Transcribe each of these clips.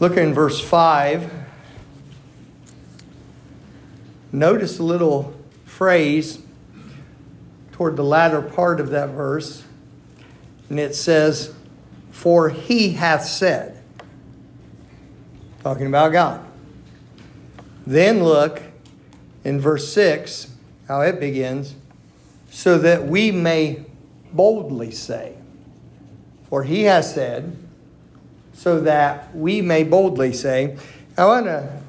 Look in verse 5. Notice a little phrase toward the latter part of that verse, and it says, For he hath said. Talking about God. Then look in verse 6, how it begins, so that we may boldly say. For he has said, so that we may boldly say. I want to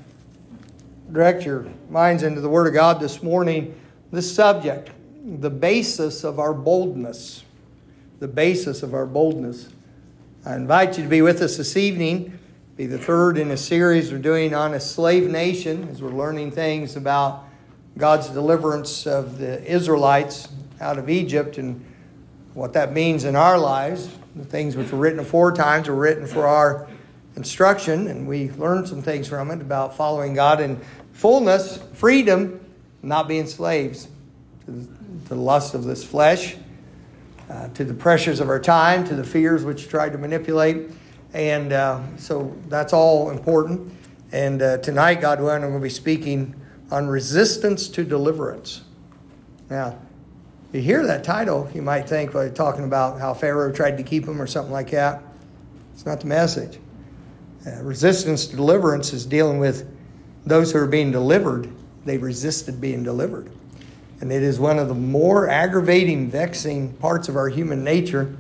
direct your minds into the Word of God this morning. This subject, the basis of our boldness. The basis of our boldness. I invite you to be with us this evening. Be the third in a series we're doing on a slave nation as we're learning things about God's deliverance of the Israelites out of Egypt and what that means in our lives. The things which were written aforetimes were written for our instruction, and we learned some things from it about following God in fullness, freedom, not being slaves to the lust of this flesh, uh, to the pressures of our time, to the fears which tried to manipulate. And uh, so that's all important. And uh, tonight, God willing, I'm going to be speaking on resistance to deliverance. Now, you hear that title, you might think, well, talking about how Pharaoh tried to keep him or something like that. It's not the message. Uh, resistance to deliverance is dealing with those who are being delivered. They resisted being delivered. And it is one of the more aggravating, vexing parts of our human nature.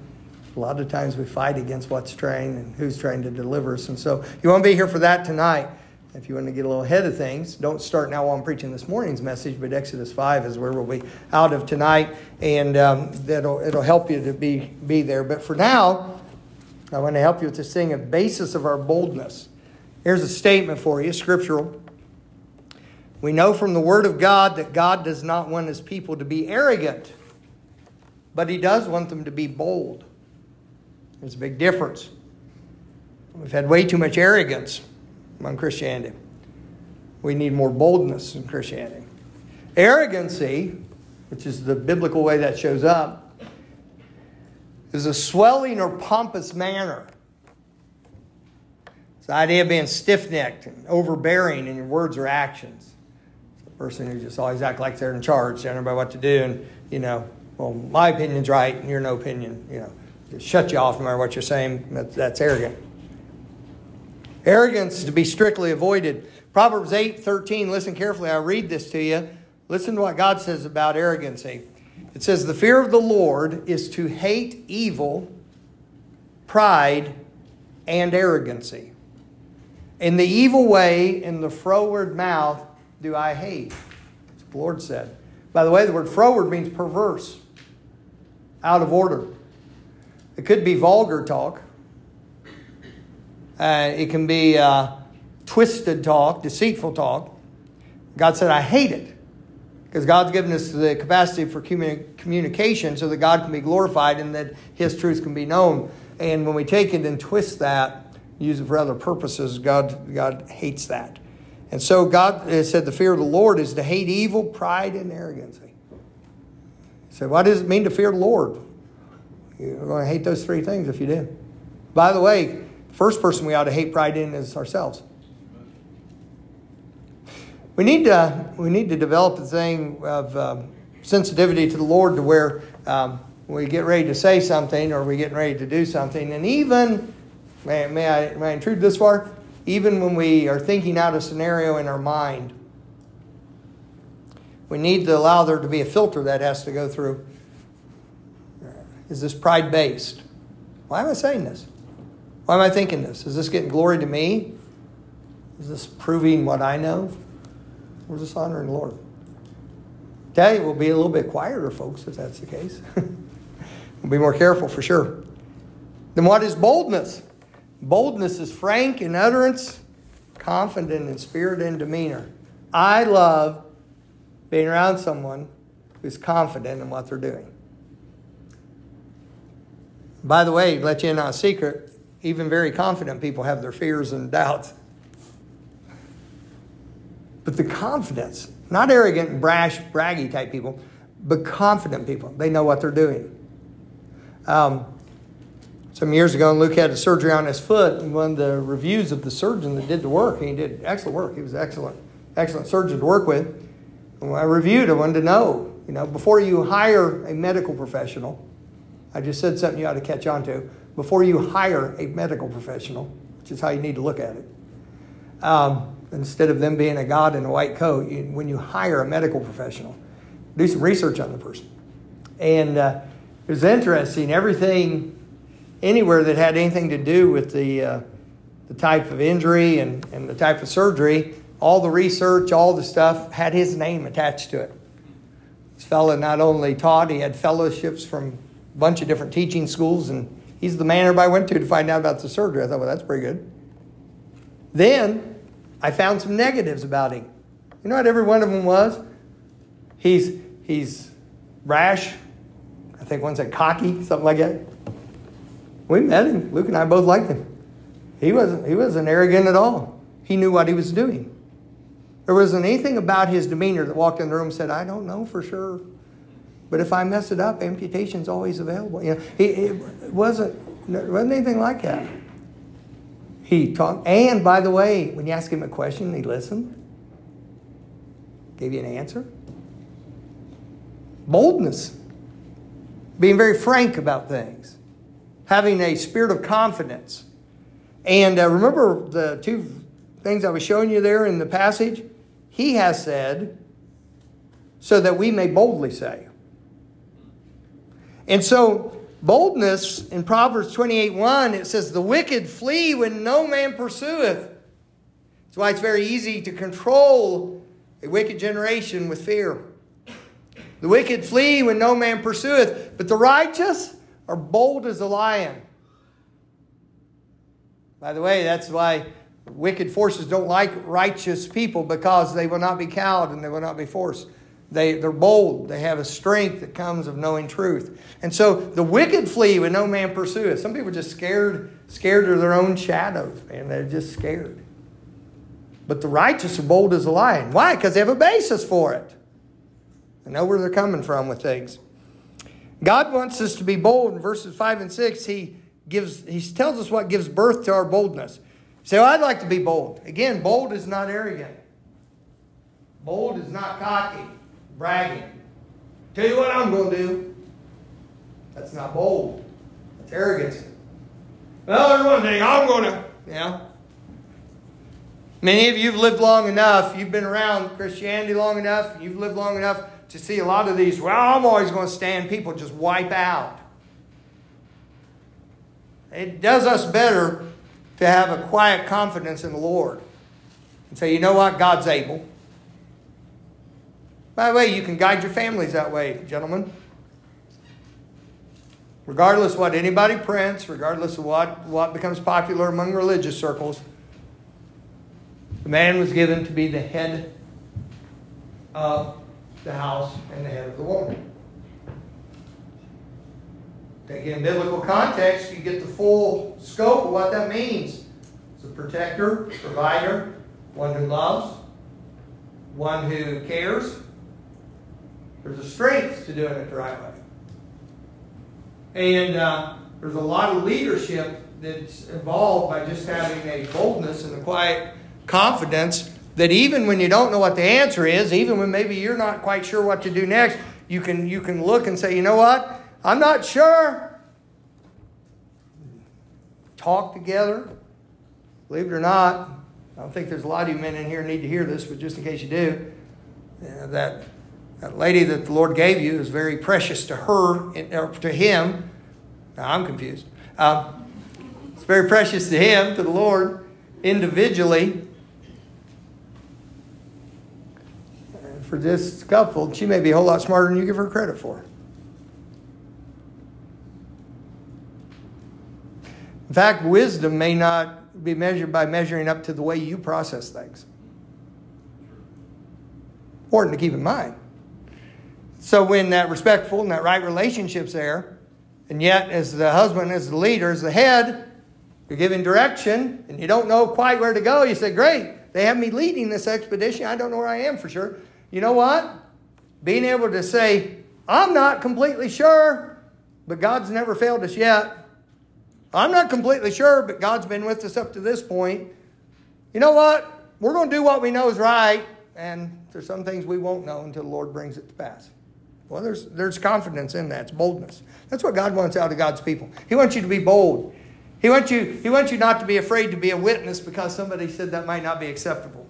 A lot of times we fight against what's trying and who's trying to deliver us. And so you won't be here for that tonight. If you want to get a little ahead of things, don't start now while I'm preaching this morning's message, but Exodus 5 is where we'll be out of tonight, and um, that'll, it'll help you to be, be there. But for now, I want to help you with this thing, a basis of our boldness. Here's a statement for you, scriptural. We know from the Word of God that God does not want His people to be arrogant, but He does want them to be bold. There's a big difference. We've had way too much arrogance among Christianity. We need more boldness in Christianity. Arrogancy, which is the biblical way that shows up, is a swelling or pompous manner. It's the idea of being stiff necked and overbearing in your words or actions. It's a person who just always act like they're in charge, telling everybody what to do, and, you know, well, my opinion's right and your no opinion, you know, just shut you off no matter what you're saying. That's arrogant. Arrogance to be strictly avoided. Proverbs 8 13, listen carefully. I read this to you. Listen to what God says about arrogancy. It says, The fear of the Lord is to hate evil, pride, and arrogancy. In the evil way, in the froward mouth, do I hate. That's what the Lord said. By the way, the word froward means perverse, out of order. It could be vulgar talk. Uh, it can be uh, twisted talk, deceitful talk. God said, I hate it. Because God's given us the capacity for communi- communication so that God can be glorified and that His truth can be known. And when we take it and twist that, use it for other purposes, God, God hates that. And so God said the fear of the Lord is to hate evil, pride, and arrogancy. So what does it mean to fear the Lord? You're going to hate those three things if you do. By the way, First person we ought to hate pride in is ourselves. We need to, we need to develop a thing of um, sensitivity to the Lord to where um, we get ready to say something or we're getting ready to do something. And even, may, may, I, may I intrude this far? Even when we are thinking out a scenario in our mind, we need to allow there to be a filter that has to go through. Is this pride based? Why am I saying this? Why am I thinking this? Is this getting glory to me? Is this proving what I know? Is this honoring the Lord? You, we'll be a little bit quieter, folks, if that's the case. we'll be more careful for sure. Then what is boldness? Boldness is frank in utterance, confident in spirit and demeanor. I love being around someone who's confident in what they're doing. By the way, let you in on a secret even very confident people have their fears and doubts. But the confidence, not arrogant, brash, braggy type people, but confident people, they know what they're doing. Um, some years ago, Luke had a surgery on his foot. And one of the reviews of the surgeon that did the work, he did excellent work. He was excellent, excellent surgeon to work with. And when I reviewed, I wanted to know, you know, before you hire a medical professional, I just said something you ought to catch on to. Before you hire a medical professional, which is how you need to look at it, um, instead of them being a god in a white coat, you, when you hire a medical professional, do some research on the person. And uh, it was interesting. Everything anywhere that had anything to do with the, uh, the type of injury and, and the type of surgery, all the research, all the stuff had his name attached to it. This fellow not only taught, he had fellowships from a bunch of different teaching schools, and he's the man everybody went to to find out about the surgery. I thought, well, that's pretty good. Then I found some negatives about him. You know what every one of them was? He's, he's rash. I think one said cocky, something like that. We met him. Luke and I both liked him. He wasn't, he wasn't arrogant at all. He knew what he was doing. There wasn't anything about his demeanor that walked in the room and said, I don't know for sure. But if I mess it up, amputation's always available. You know, he, it wasn't, wasn't anything like that. He talked, and by the way, when you ask him a question, he listened, gave you an answer. Boldness, being very frank about things having a spirit of confidence. And uh, remember the two things I was showing you there in the passage? He has said, so that we may boldly say. And so, boldness in Proverbs 28 1, it says, The wicked flee when no man pursueth. That's why it's very easy to control a wicked generation with fear. The wicked flee when no man pursueth, but the righteous are bold as a lion. By the way, that's why wicked forces don't like righteous people because they will not be cowed and they will not be forced. They, they're bold. They have a strength that comes of knowing truth. And so the wicked flee when no man pursueth. Some people are just scared, scared of their own shadows, man. They're just scared. But the righteous are bold as a lion. Why? Because they have a basis for it. They know where they're coming from with things. God wants us to be bold. In verses 5 and 6, he, gives, he tells us what gives birth to our boldness. Say, well, I'd like to be bold. Again, bold is not arrogant. Bold is not cocky, bragging. Tell you what I'm going to do. That's not bold. That's arrogance. Well, there's one thing I'm going to, yeah. Many of you have lived long enough. You've been around Christianity long enough. You've lived long enough to see a lot of these, well, I'm always going to stand, people just wipe out. It does us better to have a quiet confidence in the Lord and say, you know what, God's able. By the way, you can guide your families that way, gentlemen. Regardless of what anybody prints, regardless of what, what becomes popular among religious circles, the man was given to be the head of the house and the head of the woman. Taking in biblical context, you get the full scope of what that means. It's a protector, provider, one who loves, one who cares. There's a strength to doing it the right way. And uh, there's a lot of leadership that's involved by just having a boldness and a quiet confidence that even when you don't know what the answer is, even when maybe you're not quite sure what to do next, you can, you can look and say, you know what? I'm not sure. Talk together. Believe it or not, I don't think there's a lot of you men in here need to hear this, but just in case you do, that, that lady that the Lord gave you is very precious to her, or to him. Now, I'm confused. Uh, it's very precious to him, to the Lord, individually. for this couple, she may be a whole lot smarter than you give her credit for. In fact, wisdom may not be measured by measuring up to the way you process things. Important to keep in mind. So, when that respectful and that right relationship's there, and yet, as the husband, as the leader, as the head, you're giving direction and you don't know quite where to go, you say, Great, they have me leading this expedition. I don't know where I am for sure you know what? Being able to say, I'm not completely sure, but God's never failed us yet. I'm not completely sure, but God's been with us up to this point. You know what? We're going to do what we know is right, and there's some things we won't know until the Lord brings it to pass. Well, there's, there's confidence in that. It's boldness. That's what God wants out of God's people. He wants you to be bold. He wants you, he wants you not to be afraid to be a witness because somebody said that might not be acceptable.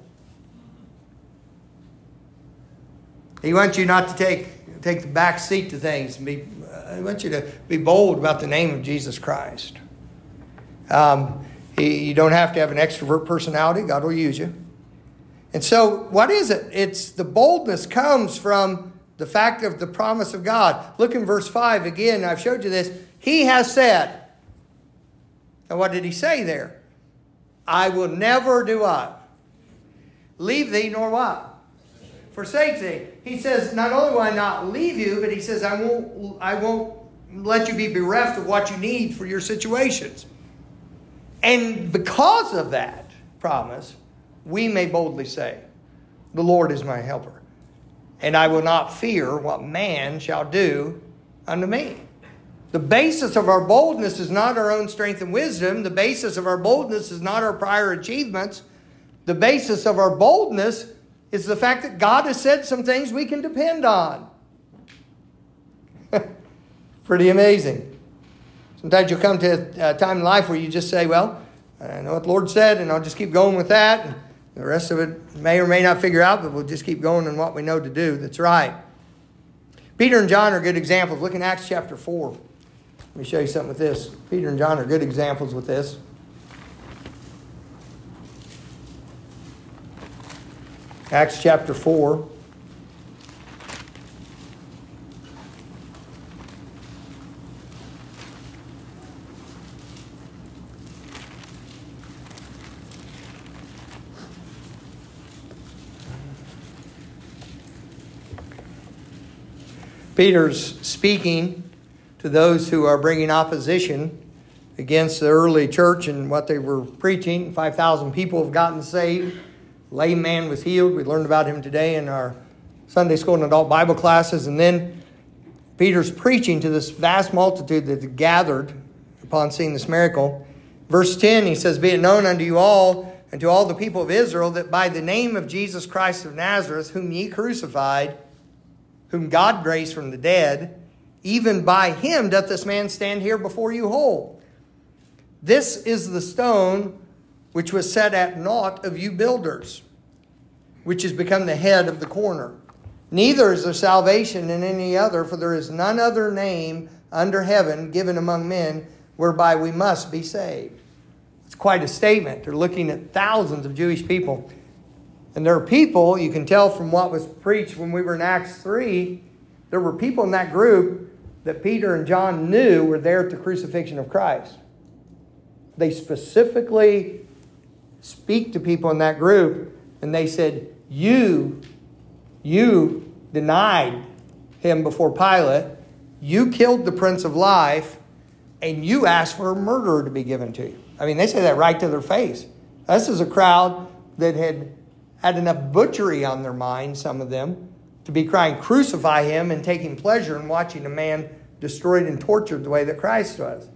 He wants you not to take, take the back seat to things. And be, uh, he wants you to be bold about the name of Jesus Christ. Um, he, you don't have to have an extrovert personality. God will use you. And so, what is it? It's the boldness comes from the fact of the promise of God. Look in verse 5 again. I've showed you this. He has said. And what did he say there? I will never do what? Leave thee nor what? Forsake thee. He says, not only will I not leave you, but he says, I won't, I won't let you be bereft of what you need for your situations. And because of that promise, we may boldly say, The Lord is my helper, and I will not fear what man shall do unto me. The basis of our boldness is not our own strength and wisdom. The basis of our boldness is not our prior achievements. The basis of our boldness is the fact that God has said some things we can depend on. Pretty amazing. Sometimes you'll come to a time in life where you just say, Well, I know what the Lord said, and I'll just keep going with that. The rest of it may or may not figure out, but we'll just keep going in what we know to do that's right. Peter and John are good examples. Look in Acts chapter 4. Let me show you something with this. Peter and John are good examples with this. Acts chapter 4. Peter's speaking to those who are bringing opposition against the early church and what they were preaching. 5,000 people have gotten saved. Lame man was healed. We learned about him today in our Sunday school and adult Bible classes. And then Peter's preaching to this vast multitude that gathered upon seeing this miracle. Verse 10, he says, Be it known unto you all and to all the people of Israel that by the name of Jesus Christ of Nazareth, whom ye crucified, whom God raised from the dead, even by him doth this man stand here before you whole. This is the stone which was set at naught of you builders, which has become the head of the corner. Neither is there salvation in any other, for there is none other name under heaven given among men whereby we must be saved. It's quite a statement. They're looking at thousands of Jewish people. And there are people, you can tell from what was preached when we were in Acts 3, there were people in that group that Peter and John knew were there at the crucifixion of Christ. They specifically speak to people in that group and they said, You, you denied him before Pilate, you killed the Prince of Life, and you asked for a murderer to be given to you. I mean, they say that right to their face. This is a crowd that had had enough butchery on their mind, some of them, to be crying, Crucify him, and taking pleasure in watching a man destroyed and tortured the way that Christ was.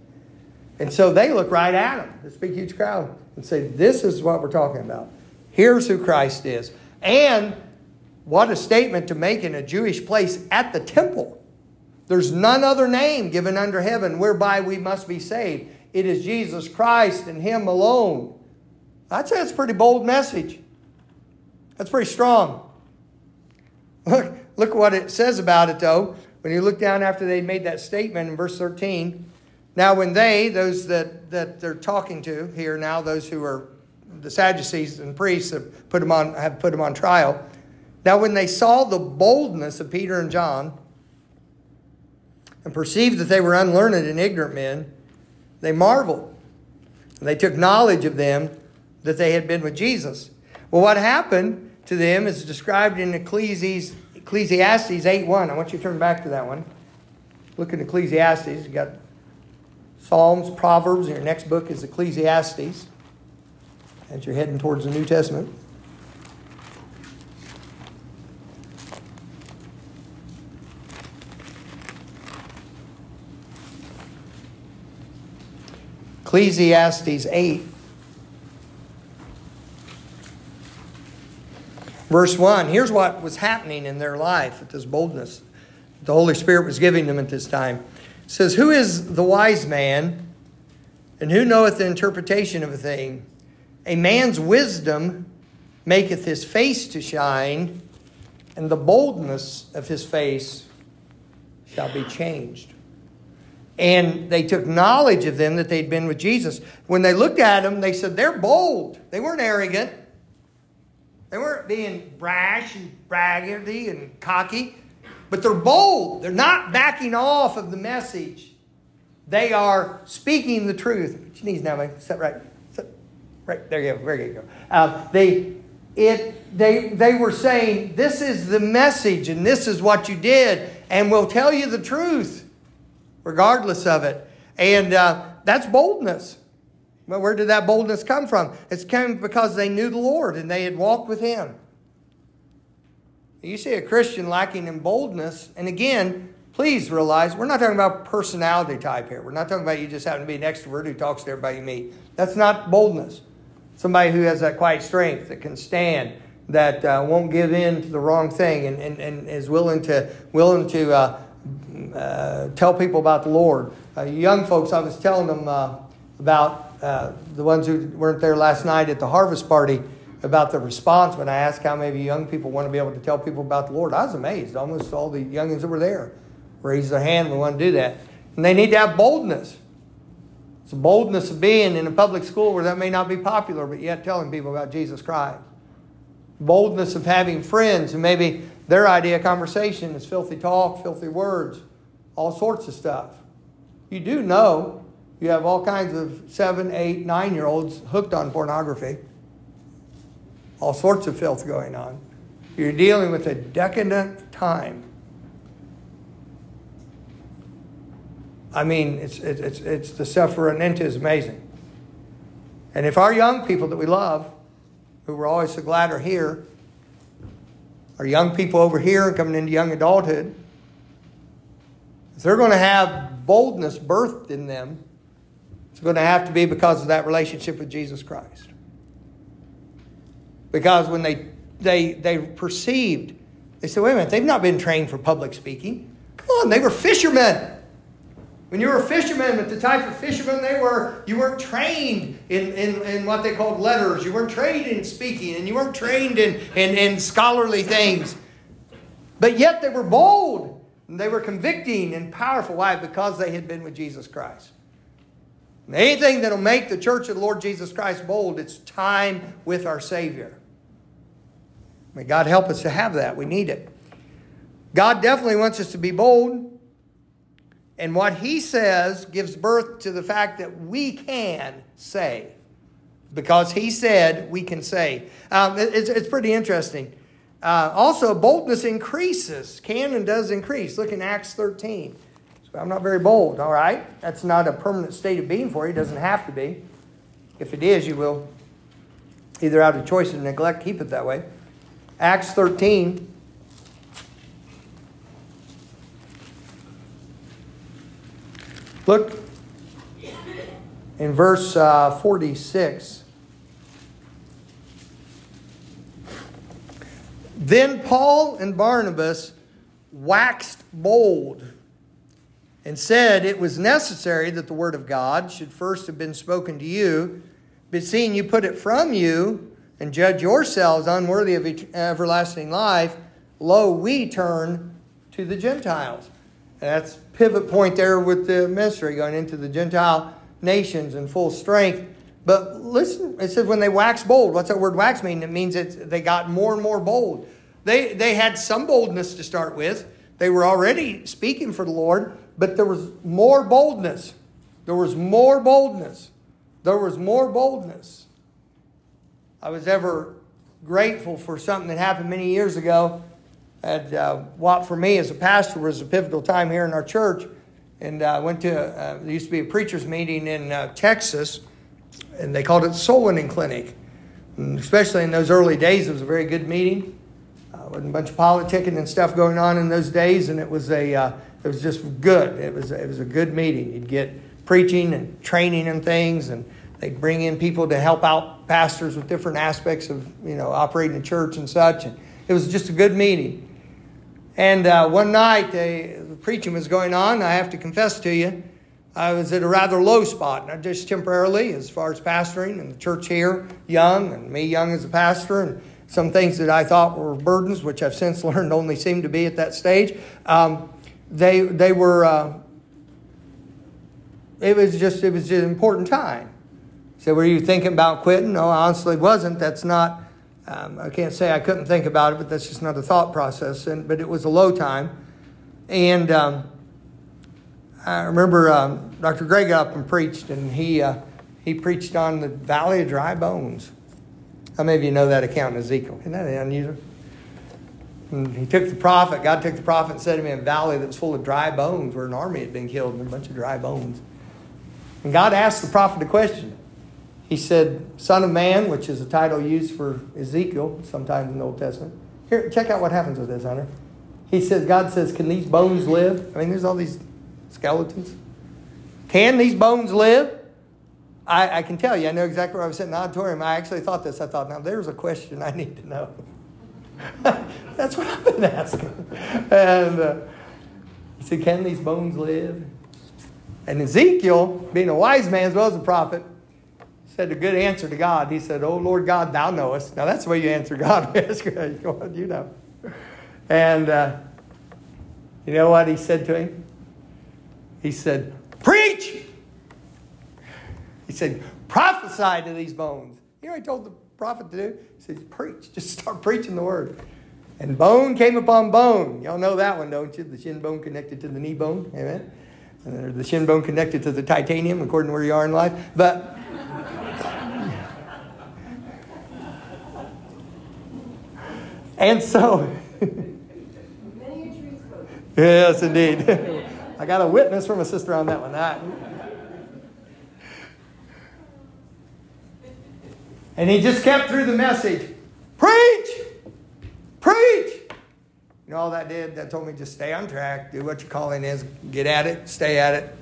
And so they look right at him, this big, huge crowd, and say, This is what we're talking about. Here's who Christ is. And what a statement to make in a Jewish place at the temple. There's none other name given under heaven whereby we must be saved. It is Jesus Christ and Him alone. I'd say that's a pretty bold message. That's pretty strong. Look, look what it says about it, though. When you look down after they made that statement in verse 13, now when they, those that, that they're talking to here now, those who are the Sadducees and priests have put them on, have put them on trial. Now when they saw the boldness of Peter and John and perceived that they were unlearned and ignorant men, they marveled. And they took knowledge of them that they had been with Jesus. Well, what happened to them is described in Ecclesiastes, Ecclesiastes 8 1. I want you to turn back to that one. Look in Ecclesiastes. You got Psalms, Proverbs, and your next book is Ecclesiastes. As you're heading towards the New Testament. Ecclesiastes 8, verse 1. Here's what was happening in their life with this boldness the Holy Spirit was giving them at this time. It says, Who is the wise man, and who knoweth the interpretation of a thing? A man's wisdom maketh his face to shine, and the boldness of his face shall be changed. And they took knowledge of them that they'd been with Jesus. When they looked at him, they said, They're bold. They weren't arrogant. They weren't being brash and braggarty and cocky, but they're bold. They're not backing off of the message. They are speaking the truth. Put your knees down, man. Sit right. Sit right. There you go. There you go. Uh, they, it, they, they were saying, This is the message, and this is what you did, and we'll tell you the truth regardless of it. And uh, that's boldness. Well, where did that boldness come from? It's came because they knew the Lord and they had walked with Him. You see a Christian lacking in boldness, and again, please realize we're not talking about personality type here. We're not talking about you just happen to be an extrovert who talks to everybody you meet. That's not boldness. Somebody who has that quiet strength that can stand, that uh, won't give in to the wrong thing, and, and, and is willing to willing to uh, uh, tell people about the Lord. Uh, young folks, I was telling them uh, about uh, the ones who weren't there last night at the harvest party about the response when I asked how many young people want to be able to tell people about the Lord. I was amazed. Almost all the youngins that were there raised their hand and want to do that. And they need to have boldness. It's the boldness of being in a public school where that may not be popular, but yet telling people about Jesus Christ. Boldness of having friends and maybe their idea of conversation is filthy talk, filthy words, all sorts of stuff. You do know you have all kinds of seven, eight, nine year olds hooked on pornography. All sorts of filth going on. You're dealing with a decadent time. I mean, it's, it's, it's the suffering into is amazing. And if our young people that we love, who we're always so glad are here, our young people over here coming into young adulthood, if they're going to have boldness birthed in them, it's going to have to be because of that relationship with Jesus Christ. Because when they, they, they perceived, they said, wait a minute, they've not been trained for public speaking. Come on, they were fishermen. When you were a fisherman, with the type of fisherman they were, you weren't trained in, in, in what they called letters. You weren't trained in speaking, and you weren't trained in, in, in scholarly things. But yet they were bold, and they were convicting and powerful. Why? Because they had been with Jesus Christ. Anything that'll make the church of the Lord Jesus Christ bold, it's time with our Savior. May God help us to have that. We need it. God definitely wants us to be bold. And what He says gives birth to the fact that we can say. Because He said we can say. Um, it's, it's pretty interesting. Uh, also, boldness increases, can and does increase. Look in Acts 13. I'm not very bold, all right? That's not a permanent state of being for you. It doesn't have to be. If it is, you will either out of choice or neglect keep it that way. Acts 13. Look in verse uh, 46. Then Paul and Barnabas waxed bold and said it was necessary that the word of God should first have been spoken to you, but seeing you put it from you and judge yourselves unworthy of everlasting life, lo, we turn to the Gentiles. And that's pivot point there with the ministry going into the Gentile nations in full strength. But listen, it says when they wax bold. What's that word wax mean? It means it's, they got more and more bold. They, they had some boldness to start with. They were already speaking for the Lord, but there was more boldness. There was more boldness. There was more boldness. I was ever grateful for something that happened many years ago. And uh, what for me as a pastor was a pivotal time here in our church. And I uh, went to, uh, there used to be a preacher's meeting in uh, Texas, and they called it Soul Winning Clinic. And especially in those early days, it was a very good meeting. Uh, with a bunch of politicking and stuff going on in those days, and it was a uh, it was just good. It was, it was a good meeting. You'd get preaching and training and things, and they'd bring in people to help out pastors with different aspects of you know operating the church and such. And it was just a good meeting. And uh, one night, the preaching was going on. I have to confess to you, I was at a rather low spot, not just temporarily, as far as pastoring and the church here, young, and me young as a pastor, and some things that I thought were burdens, which I've since learned only seemed to be at that stage. Um, they they were. Uh, it was just it was just an important time. So were you thinking about quitting? No, I honestly wasn't. That's not. Um, I can't say I couldn't think about it, but that's just not a thought process. And but it was a low time, and um, I remember um, Dr. Gray got up and preached, and he uh, he preached on the Valley of Dry Bones. How many of you know that account in Ezekiel? Isn't that unusual? He took the prophet, God took the prophet and set him in a valley that was full of dry bones where an army had been killed and a bunch of dry bones. And God asked the prophet a question. He said, Son of man, which is a title used for Ezekiel sometimes in the Old Testament. Here, check out what happens with this, Hunter. He says, God says, Can these bones live? I mean, there's all these skeletons. Can these bones live? I, I can tell you, I know exactly where I was sitting in the auditorium. I actually thought this. I thought, now there's a question I need to know. That's what I've been asking. And uh, he said, Can these bones live? And Ezekiel, being a wise man as well as a prophet, said a good answer to God. He said, Oh Lord God, thou knowest. Now that's the way you answer God. you know. And uh, you know what he said to him? He said, Preach! He said, Prophesy to these bones. You know told the prophet to do? He said, Preach. Just start preaching the word. And bone came upon bone. Y'all know that one, don't you? The shin bone connected to the knee bone. Amen. And the shin bone connected to the titanium, according to where you are in life. But and so yes, indeed. I got a witness from a sister on that one. That. And he just kept through the message. Preach, preach. You know, all that did, that told me just stay on track, do what your calling is, get at it, stay at it,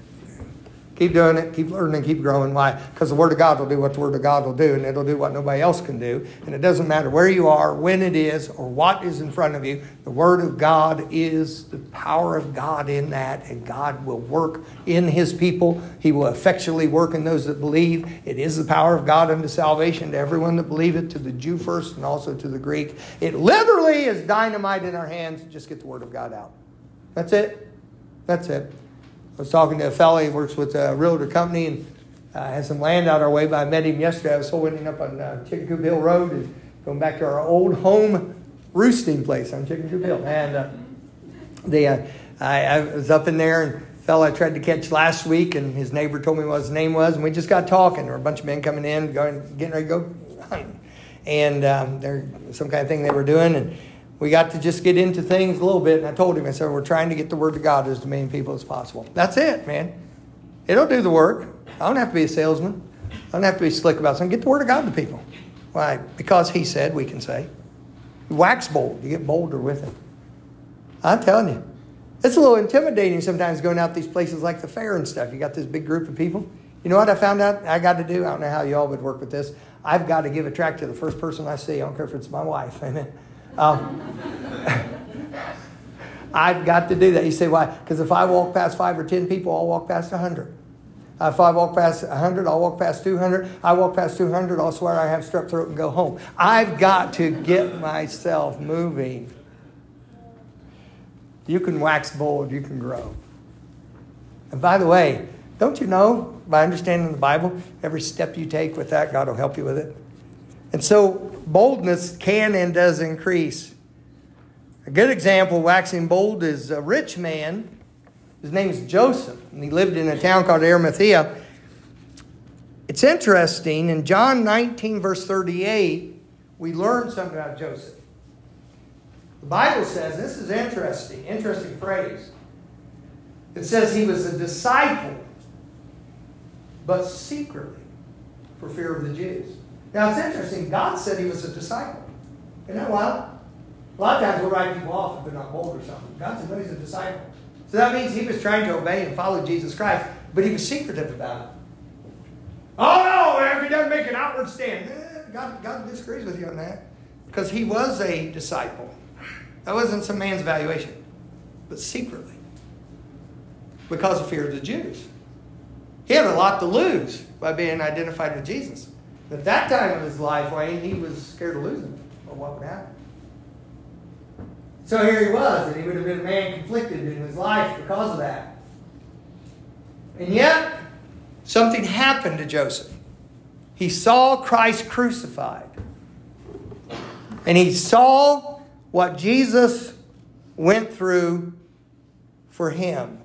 Keep doing it, keep learning, keep growing. Why? Because the Word of God will do what the Word of God will do, and it'll do what nobody else can do. And it doesn't matter where you are, when it is, or what is in front of you. The Word of God is the power of God in that, and God will work in His people. He will effectually work in those that believe. It is the power of God unto salvation to everyone that believeth, to the Jew first and also to the Greek. It literally is dynamite in our hands. Just get the Word of God out. That's it. That's it. I was talking to a fellow, he works with a realtor company and uh, has some land out our way, but I met him yesterday. I was holding up on uh, Chicken Coop Hill Road and going back to our old home roosting place on Chicken Coop Hill. And uh, the, uh, I, I, was up in there and fellow I tried to catch last week, and his neighbor told me what his name was, and we just got talking. There were a bunch of men coming in, going, getting ready to go hunting. And um, there some kind of thing they were doing, and we got to just get into things a little bit. And I told him, I said, we're trying to get the word of God as to many people as possible. That's it, man. It'll do the work. I don't have to be a salesman. I don't have to be slick about something. Get the word of God to people. Why? Because he said, we can say. Wax bold. You get bolder with it. I'm telling you. It's a little intimidating sometimes going out these places like the fair and stuff. You got this big group of people. You know what I found out I got to do? I don't know how y'all would work with this. I've got to give a tract to the first person I see. I don't care if it's my wife. Amen. Um, I've got to do that. You say, why? Because if I walk past five or ten people, I'll walk past a hundred. If I walk past 100, I'll walk past 200. I walk past 200, I'll swear I have strep throat and go home. I've got to get myself moving. You can wax bold, you can grow. And by the way, don't you know, by understanding the Bible, every step you take with that, God will help you with it? And so boldness can and does increase. A good example, of waxing bold, is a rich man. His name is Joseph, and he lived in a town called Arimathea. It's interesting, in John 19, verse 38, we learn something about Joseph. The Bible says, this is interesting, interesting phrase. It says he was a disciple, but secretly for fear of the Jews. Now it's interesting. God said he was a disciple. Isn't that wild? A lot of times we'll write people off if they're not bold or something. God said, no, he's a disciple. So that means he was trying to obey and follow Jesus Christ. but he was secretive about it. Oh no, if he doesn't make an outward stand, eh, God, God disagrees with you on that. Because he was a disciple. That wasn't some man's evaluation, but secretly. Because of fear of the Jews. He had a lot to lose by being identified with Jesus. At that time of his life, Wayne, he was scared of losing or what would happen. So here he was, and he would have been a man conflicted in his life because of that. And yet, something happened to Joseph. He saw Christ crucified. And he saw what Jesus went through for him.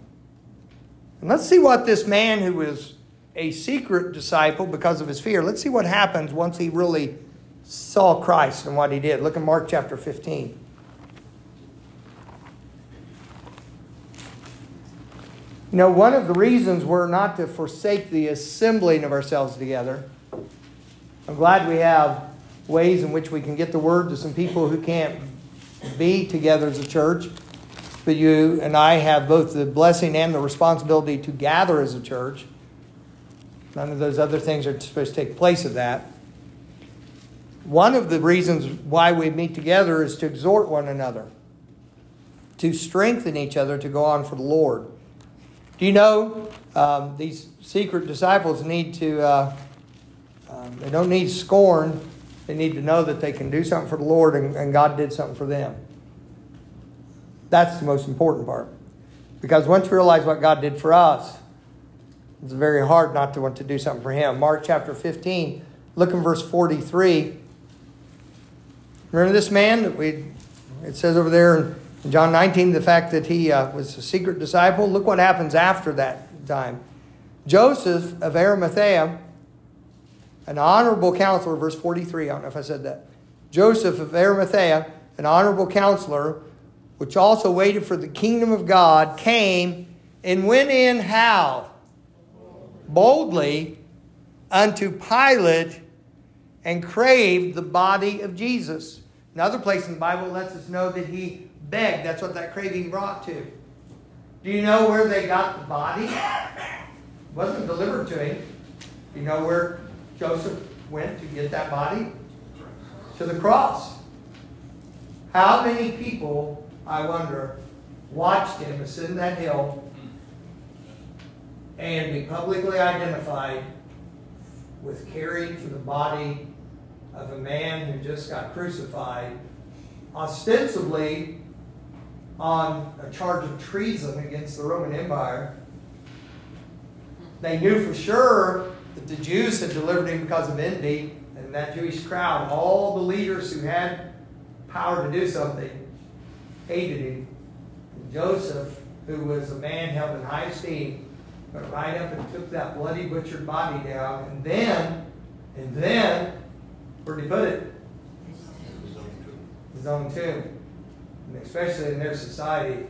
And let's see what this man who was a secret disciple because of his fear, let's see what happens once he really saw Christ and what he did. Look at Mark chapter 15. You know, one of the reasons we're not to forsake the assembling of ourselves together, I'm glad we have ways in which we can get the word to some people who can't be together as a church. But you and I have both the blessing and the responsibility to gather as a church. None of those other things are supposed to take place of that. One of the reasons why we meet together is to exhort one another, to strengthen each other to go on for the Lord. Do you know um, these secret disciples need to, uh, um, they don't need scorn. They need to know that they can do something for the Lord and, and God did something for them. That's the most important part. Because once you realize what God did for us, it's very hard not to want to do something for Him. Mark chapter 15, look in verse 43. Remember this man that we, it says over there in John 19, the fact that he uh, was a secret disciple. Look what happens after that time. Joseph of Arimathea, an honorable counselor, verse 43, I don't know if I said that. Joseph of Arimathea, an honorable counselor, which also waited for the kingdom of God, came and went in how? Boldly unto Pilate and craved the body of Jesus. Another place in the Bible lets us know that he begged. That's what that craving brought to. Do you know where they got the body? It wasn't delivered to him. Do you know where Joseph went to get that body? To the cross. How many people, I wonder, watched him ascend that hill and be publicly identified with caring for the body of a man who just got crucified, ostensibly on a charge of treason against the Roman Empire. They knew for sure that the Jews had delivered him because of envy, and that Jewish crowd, all the leaders who had power to do something, hated him. And Joseph, who was a man held in high esteem, went right up and took that bloody butchered body down, and then, and then, where did he put it? His own tomb. And especially in their society,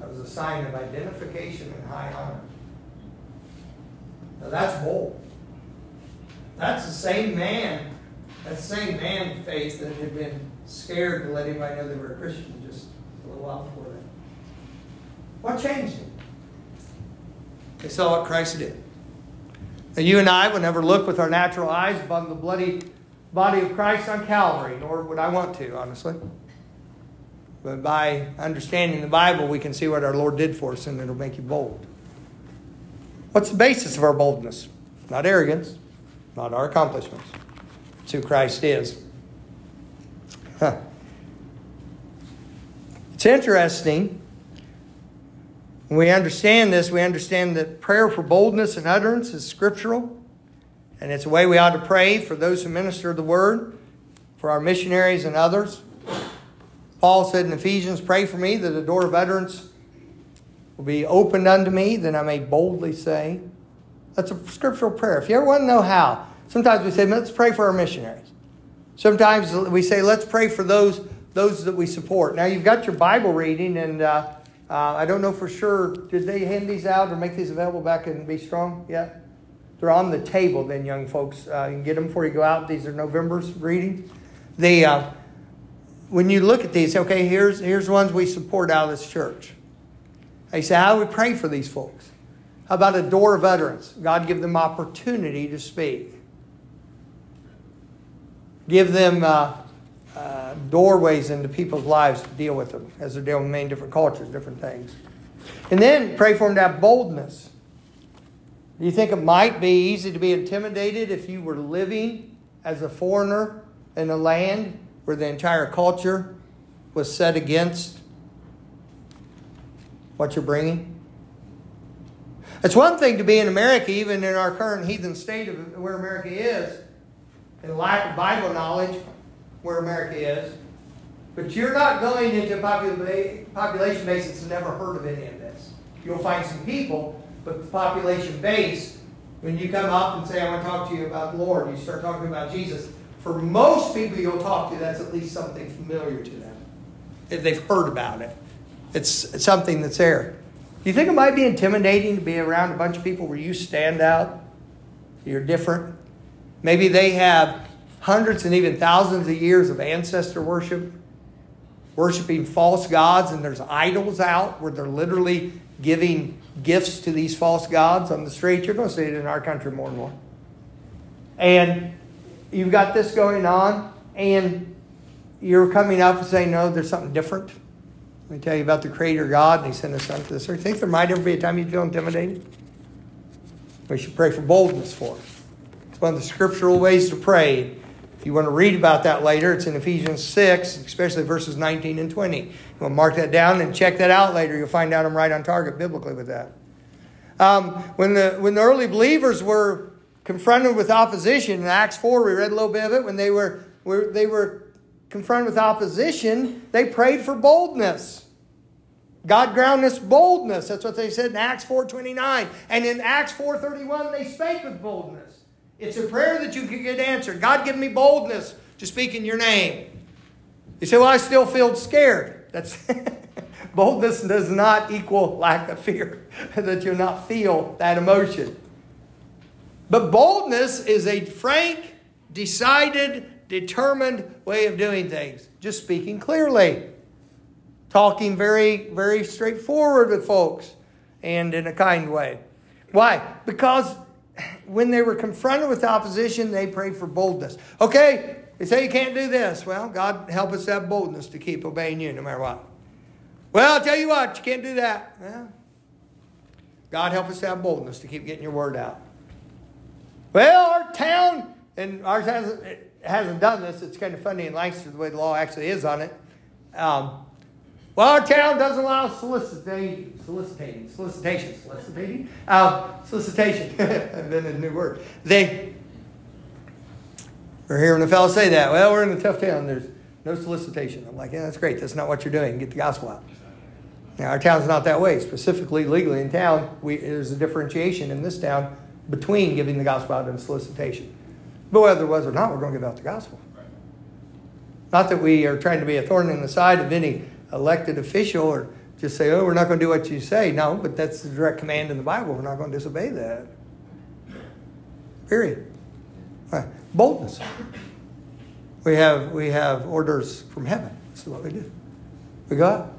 that was a sign of identification and high honor. Now that's bold. That's the same man, that same man faith that had been scared to let anybody know they were a Christian just a little while before that. What changed them? They saw what Christ did. And you and I would never look with our natural eyes upon the bloody body of Christ on Calvary, nor would I want to, honestly. But by understanding the Bible, we can see what our Lord did for us, and it'll make you bold. What's the basis of our boldness? Not arrogance, not our accomplishments. It's who Christ is. Huh. It's interesting. When we understand this, we understand that prayer for boldness and utterance is scriptural. And it's a way we ought to pray for those who minister the word, for our missionaries and others. Paul said in Ephesians, Pray for me that the door of utterance will be opened unto me, that I may boldly say. That's a scriptural prayer. If you ever want to know how, sometimes we say, Let's pray for our missionaries. Sometimes we say, Let's pray for those, those that we support. Now, you've got your Bible reading, and uh, uh, I don't know for sure. Did they hand these out or make these available back in Be Strong Yeah, They're on the table, then, young folks. Uh, you can get them before you go out. These are November's reading. The. Uh, when you look at these, okay, here's, here's ones we support out of this church. They say, how do we pray for these folks? How about a door of utterance? God give them opportunity to speak. Give them uh, doorways into people's lives to deal with them as they're dealing with many different cultures, different things. And then pray for them to have boldness. Do you think it might be easy to be intimidated if you were living as a foreigner in a land where the entire culture was set against what you're bringing? It's one thing to be in America, even in our current heathen state of where America is, and lack of Bible knowledge where America is. But you're not going into a population base that's never heard of any of this. You'll find some people, but the population base, when you come up and say, I want to talk to you about the Lord, you start talking about Jesus, for most people you'll talk to, that's at least something familiar to them. They've heard about it. It's, it's something that's there. Do you think it might be intimidating to be around a bunch of people where you stand out? You're different. Maybe they have hundreds and even thousands of years of ancestor worship, worshiping false gods, and there's idols out where they're literally giving gifts to these false gods on the street. You're going to see it in our country more and more. And you've got this going on, and you're coming up and saying, No, there's something different. Let me tell you about the Creator God, and He sent His Son to this earth. Think there might ever be a time you feel intimidated? We should pray for boldness for it. It's one of the scriptural ways to pray. You want to read about that later, it's in Ephesians 6, especially verses 19 and 20. You want to mark that down and check that out later. You'll find out I'm right on target biblically with that. Um, when, the, when the early believers were confronted with opposition, in Acts 4, we read a little bit of it, when they were, were, they were confronted with opposition, they prayed for boldness. God ground us boldness. That's what they said in Acts 4.29. And in Acts 4.31, they spake with boldness. It's a prayer that you can get answered. God, give me boldness to speak in your name. You say, well, I still feel scared. That's boldness does not equal lack of fear, that you'll not feel that emotion. But boldness is a frank, decided, determined way of doing things, just speaking clearly, talking very, very straightforward with folks and in a kind way. Why? Because when they were confronted with opposition, they prayed for boldness. Okay, they say you can't do this. Well, God help us have boldness to keep obeying you no matter what. Well, I'll tell you what, you can't do that. Well, God help us have boldness to keep getting your word out. Well, our town, and ours hasn't, hasn't done this. It's kind of funny in Lancaster the way the law actually is on it. Um, well, our town doesn't allow solicitation, solicitation, solicitation, solicitation, um, solicitation. I've been a new word. They, we're hearing a fellow say that. Well, we're in a tough town. There's no solicitation. I'm like, yeah, that's great. That's not what you're doing. Get the gospel out. Now, our town's not that way. Specifically, legally in town, we, there's a differentiation in this town between giving the gospel out and solicitation. But whether it was or not, we're going to give out the gospel. Not that we are trying to be a thorn in the side of any elected official or just say, oh, we're not going to do what you say. No, but that's the direct command in the Bible. We're not going to disobey that. Period. Right. Boldness. We have, we have orders from heaven. This is what we do. We go out.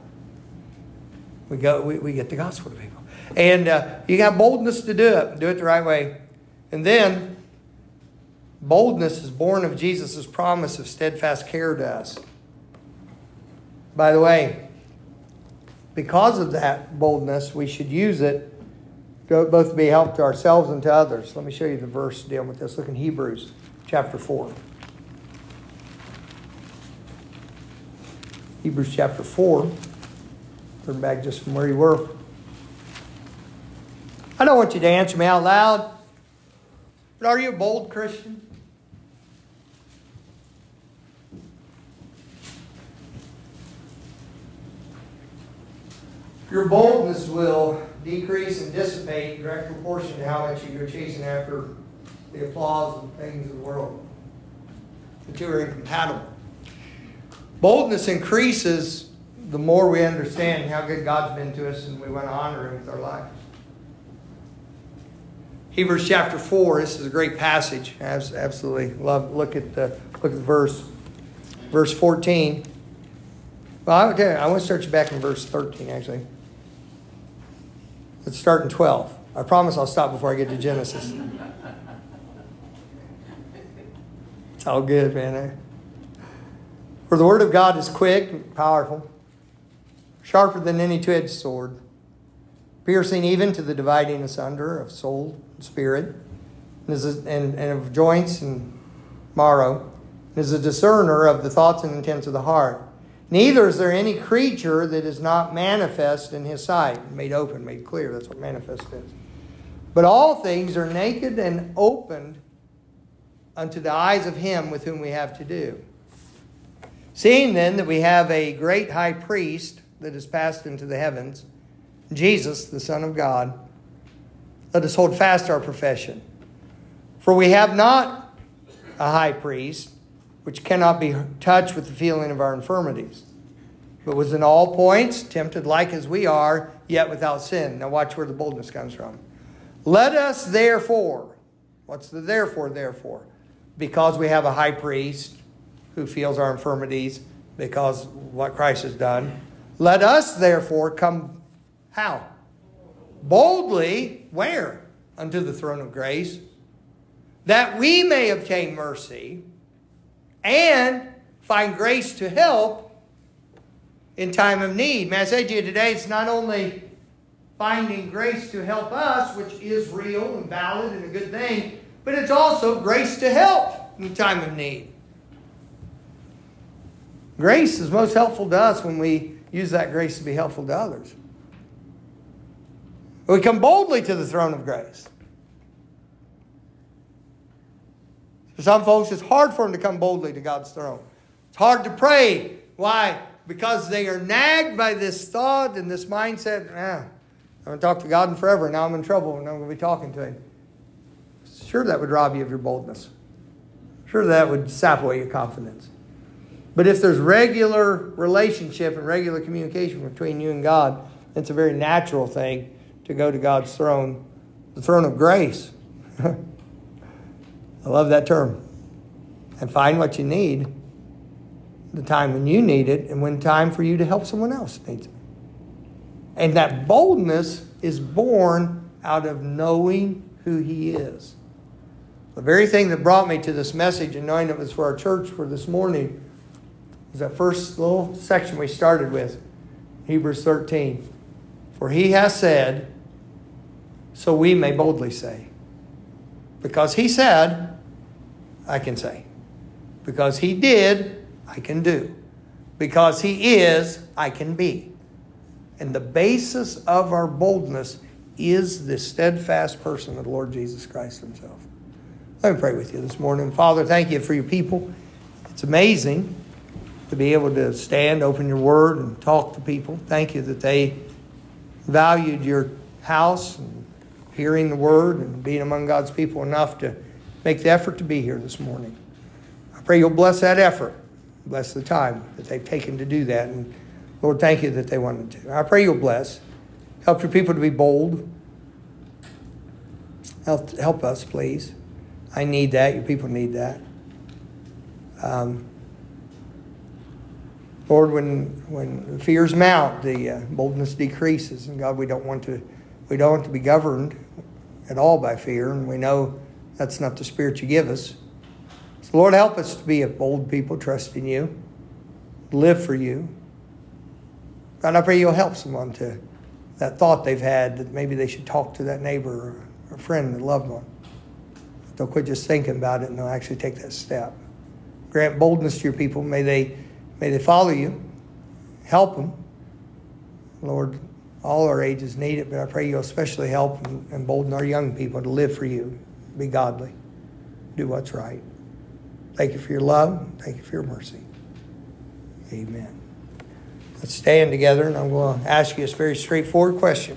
We, go, we, we get the gospel to people. And uh, you got boldness to do it. Do it the right way. And then Boldness is born of Jesus' promise of steadfast care to us. By the way, because of that boldness, we should use it to both be help to ourselves and to others. Let me show you the verse dealing with this. Look in Hebrews chapter 4. Hebrews chapter 4. Turn back just from where you were. I don't want you to answer me out loud, but are you a bold Christian? Your boldness will decrease and dissipate in direct proportion to how much you go chasing after the applause and things of the world. The two are incompatible. Boldness increases the more we understand how good God's been to us and we want to honor Him with our lives. Hebrews chapter 4, this is a great passage. I absolutely love look at the look at the verse. Verse 14. Well, I, I want to start you back in verse 13 actually. Let's start in 12. I promise I'll stop before I get to Genesis. It's all good, man. For the word of God is quick, powerful, sharper than any two edged sword, piercing even to the dividing asunder of soul and spirit, and, and, and of joints and marrow, and is a discerner of the thoughts and intents of the heart. Neither is there any creature that is not manifest in his sight, made open, made clear. That's what manifest is. But all things are naked and opened unto the eyes of him with whom we have to do. Seeing then that we have a great high priest that is passed into the heavens, Jesus, the Son of God, let us hold fast our profession. For we have not a high priest which cannot be touched with the feeling of our infirmities, but was in all points tempted like as we are, yet without sin. Now, watch where the boldness comes from. Let us therefore, what's the therefore, therefore? Because we have a high priest who feels our infirmities because what Christ has done. Let us therefore come how? Boldly, where? Unto the throne of grace, that we may obtain mercy and find grace to help in time of need. May I say to you today, it's not only finding grace to help us, which is real and valid and a good thing, but it's also grace to help in time of need. Grace is most helpful to us when we use that grace to be helpful to others. We come boldly to the throne of grace. For some folks, it's hard for them to come boldly to God's throne. It's hard to pray. Why? Because they are nagged by this thought and this mindset. Ah, I'm going to talk to God in forever. Now I'm in trouble and I'm going to be talking to Him. Sure, that would rob you of your boldness. Sure, that would sap away your confidence. But if there's regular relationship and regular communication between you and God, it's a very natural thing to go to God's throne, the throne of grace. I love that term. And find what you need the time when you need it and when time for you to help someone else needs it. And that boldness is born out of knowing who He is. The very thing that brought me to this message and knowing it was for our church for this morning is that first little section we started with, Hebrews 13. For he has said, so we may boldly say. Because he said, I can say. Because he did, I can do. Because he is, I can be. And the basis of our boldness is the steadfast person of the Lord Jesus Christ himself. Let me pray with you this morning. Father, thank you for your people. It's amazing to be able to stand, open your word, and talk to people. Thank you that they valued your house and hearing the word and being among God's people enough to make the effort to be here this morning. I pray you'll bless that effort, bless the time that they've taken to do that. And Lord, thank you that they wanted to. I pray you'll bless. Help your people to be bold. Help, help us, please. I need that. Your people need that. Um, Lord, when when fears mount, the uh, boldness decreases, and God, we don't want to we don't want to be governed at all by fear, and we know that's not the spirit you give us. So, Lord, help us to be a bold people, trusting you, live for you. God, I pray you'll help someone to that thought they've had that maybe they should talk to that neighbor or friend, a loved one. They'll quit just thinking about it and they'll actually take that step. Grant boldness to your people. May they May they follow you. Help them. Lord, all our ages need it, but I pray you'll especially help and embolden our young people to live for you, be godly, do what's right. Thank you for your love. Thank you for your mercy. Amen. Let's stand together, and I'm going to ask you a very straightforward question.